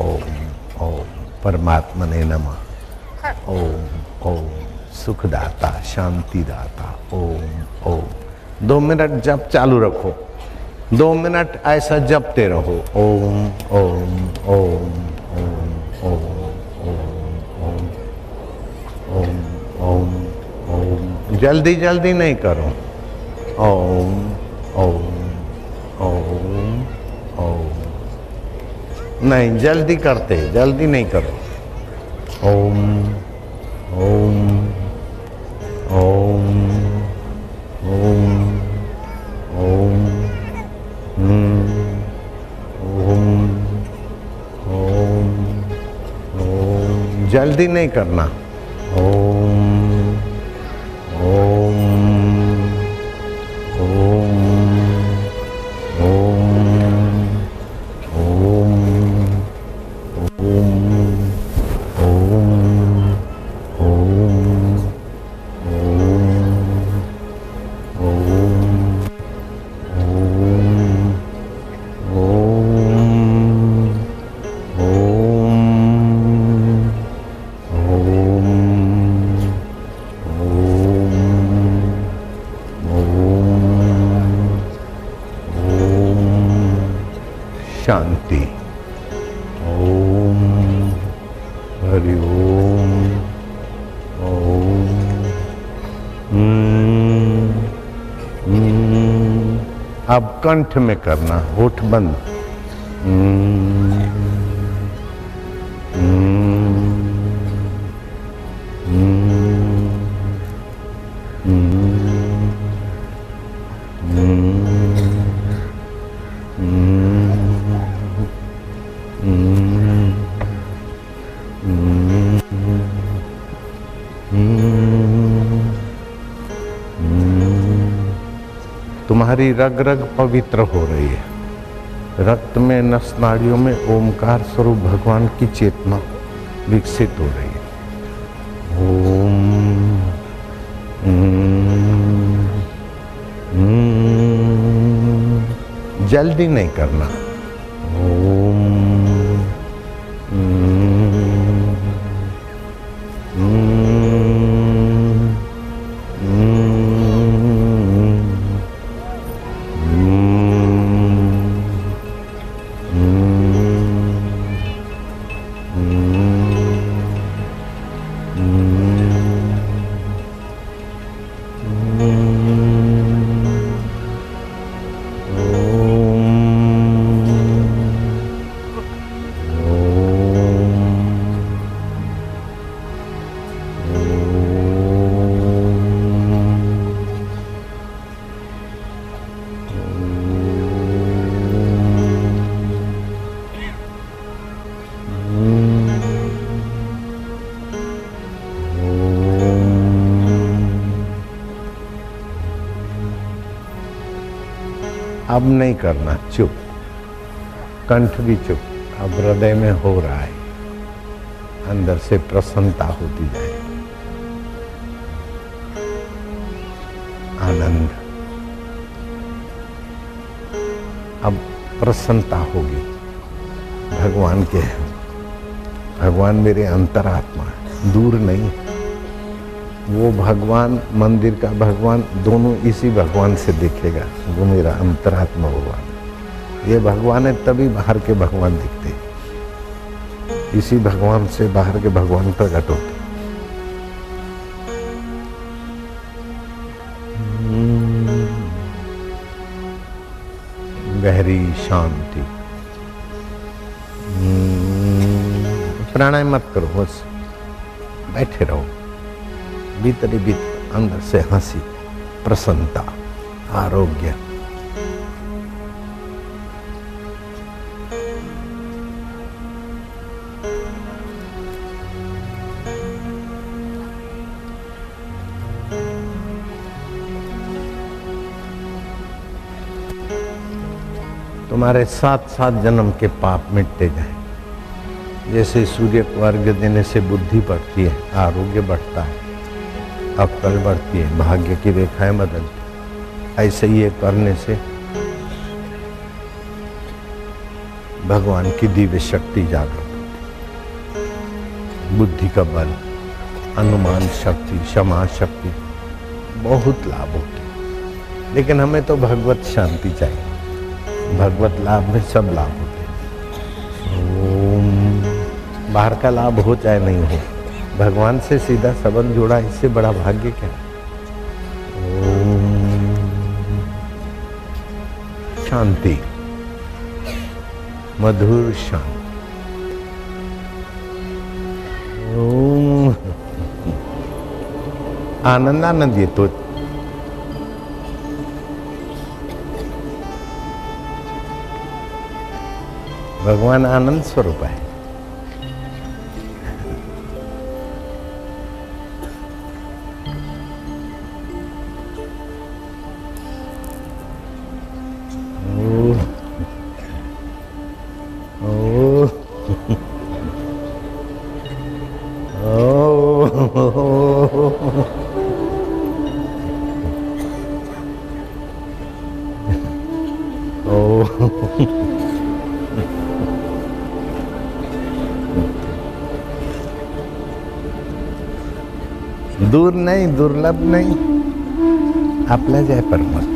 ओम ओम परमात्मा ने नमः ओम ओम सुखदाता शांतिदाता ओम ओम दो मिनट जप चालू रखो दो मिनट ऐसा जपते रहो ओम ओम ओम ओम ओम ओम ओम ओम ओम जल्दी जल्दी नहीं करो ओम ओम नहीं, जल्दी करते जल्दी नहीं करो। ओम ओम ओम ओम ओम ओम ओम ओम, जल्दी नहीं करना। ओम शांति। ओम हरि ओम ओम हम्म, हम्म, अब कंठ में करना होठ बंद। तुम्हारी रग रग पवित्र हो रही है। रक्त में नस नाड़ियों में ओमकार स्वरूप भगवान की चेतना विकसित हो रही है। ओम, जल्दी नहीं करना। ओम। अब नहीं करना, चुप। कंठ भी चुप। अब हृदय में हो रहा है। अंदर से प्रसन्नता होती जाए। आनंद। अब प्रसन्नता होगी। भगवान के भगवान मेरे अंतरात्मा दूर नहीं। वो भगवान मंदिर का भगवान दोनों इसी भगवान से दिखेगा। वो मेरा अंतरात्मा भगवान ये भगवान है, तभी बाहर के भगवान दिखते इसी भगवान से बाहर के भगवान प्रकट होते गहरी शांति। प्राणायाम मत करो, बस बैठे रहो। भीतरी भीतर अंदर से हँसी, प्रसन्नता, आरोग्य। तुम्हारे सात सात जन्म के पाप मिटते जाए। जैसे सूर्य को अर्घ्य देने से बुद्धि बढ़ती है, आरोग्य बढ़ता है। अक्कल बढ़ती है। भाग्य की रेखाएँ बदलती ऐसे ही ये करने से भगवान की दिव्य शक्ति जागृत बुद्धि का बल, अनुमान शक्ति, क्षमा शक्ति बहुत लाभ होते लेकिन हमें तो भगवत शांति चाहिए। भगवत लाभ में सब लाभ होते ओम। बाहर का लाभ हो चाहे नहीं हो। भगवान से सीधा संबंध जोड़ा, इससे बड़ा भाग्य क्या? शांति। मधुर शांति। आनंद आनंद ये तो। भगवान आनंद स्वरूप है। दूर नाही दुर्लभ नाही। आपल्याच आहे परमात्मा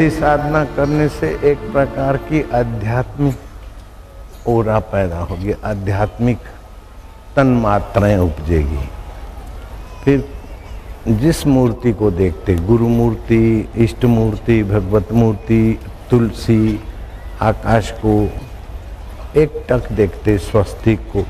ऐसी साधना करने से एक प्रकार की आध्यात्मिक ओरा पैदा होगी, आध्यात्मिक तन मात्राएँ उपजेगी। फिर जिस मूर्ति को देखते, गुरु मूर्ति, इष्ट मूर्ति, भगवत मूर्ति, तुलसी, आकाश को एक टक देखते स्वस्तिक को,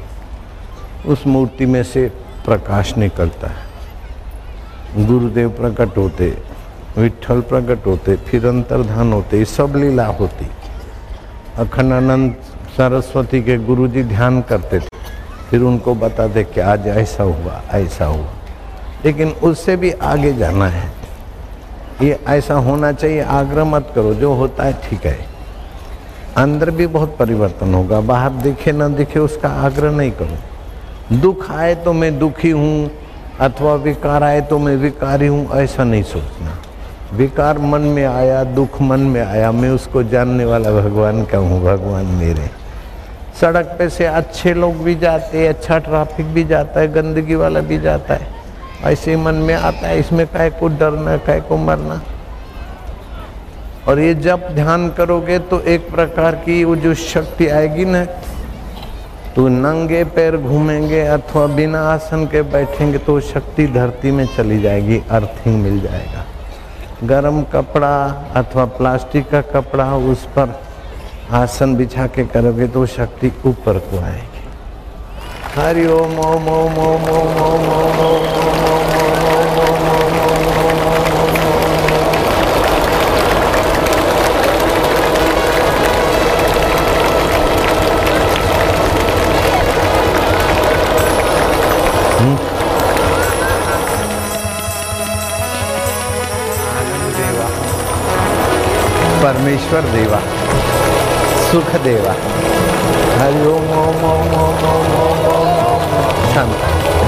उस मूर्ति में से प्रकाश निकलता है। गुरुदेव प्रकट होते विठल प्रकट होते, फिर अंतर्धान होते सब लीला होती। अखंड अखंडानंद सरस्वती के गुरुजी ध्यान करते थे। फिर उनको बताते कि आज ऐसा हुआ ऐसा हुआ। लेकिन उससे भी आगे जाना है। ये ऐसा होना चाहिए, आग्रह मत करो, जो होता है ठीक है। अंदर भी बहुत परिवर्तन होगा, बाहर दिखे ना दिखे उसका आग्रह नहीं करो। दुख आए तो मैं दुखी हूँ, अथवा विकार आए तो मैं विकारी हूँ, ऐसा नहीं सोचना। विकार मन में आया, दुख मन में आया, मैं उसको जानने वाला भगवान का हूँ? भगवान मेरे। सड़क पे से अच्छे लोग भी जाते हैं अच्छा ट्रैफ़िक भी जाता है, गंदगी वाला भी जाता है। ऐसे मन में आता है, इसमें काय को डरना काय को मरना? और ये जब ध्यान करोगे तो एक प्रकार की वो जो शक्ति आएगी ना तो नंगे पैर घूमेंगे अथवा बिना आसन के बैठेंगे तो शक्ति धरती में चली जाएगी अर्थिंग मिल जाएगा। गरम कपड़ा अथवा प्लास्टिक का कपड़ा उस पर आसन बिछा के करोगे तो शक्ति ऊपर को आएगी। हरि ओम ओम ओम ओम ओम ओम ओम ओम सर्वेश्वर देवा सुख देवा हरि ओम ओम ओम ओम ओम ओम। शांति।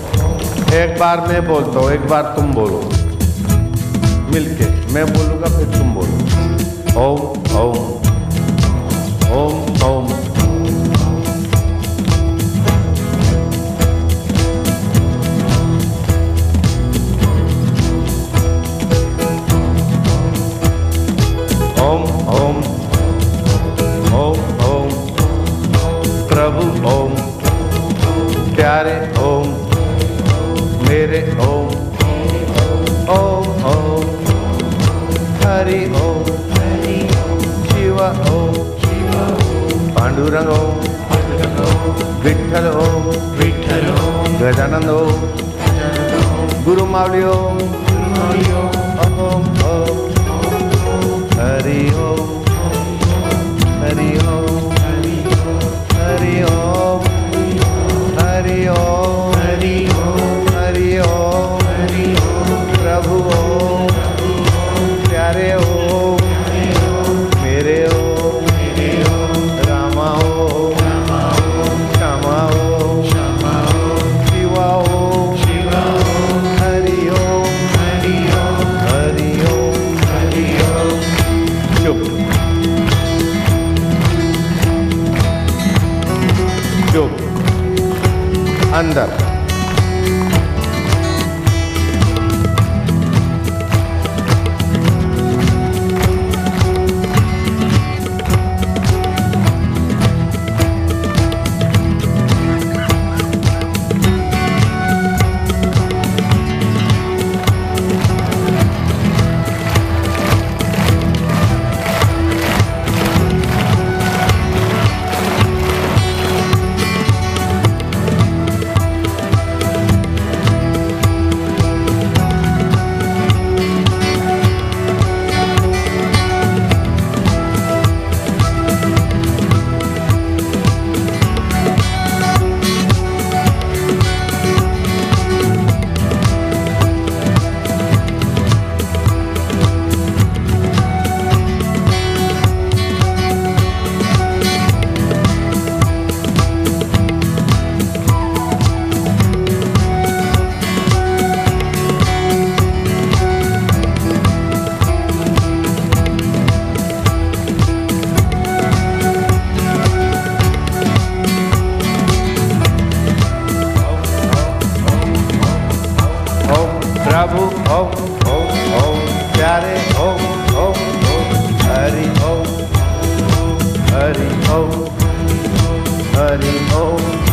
एक बार मैं बोलता हूँ, एक बार तुम बोलो। मिलके मैं बोलूँगा, फिर तुम बोलो। ओम ओम ओम ओम। प्रभु ओम। प्यारे ओम। Hit it home. Oh, oh. Hari oh. Shiva oh. Pandurang oh. Vitthal oh. Gajanand oh. Guru Mavli oh. Oh, oh. Hari oh. Hari oh. Hari oh. Hari oh. अंदर। Oh.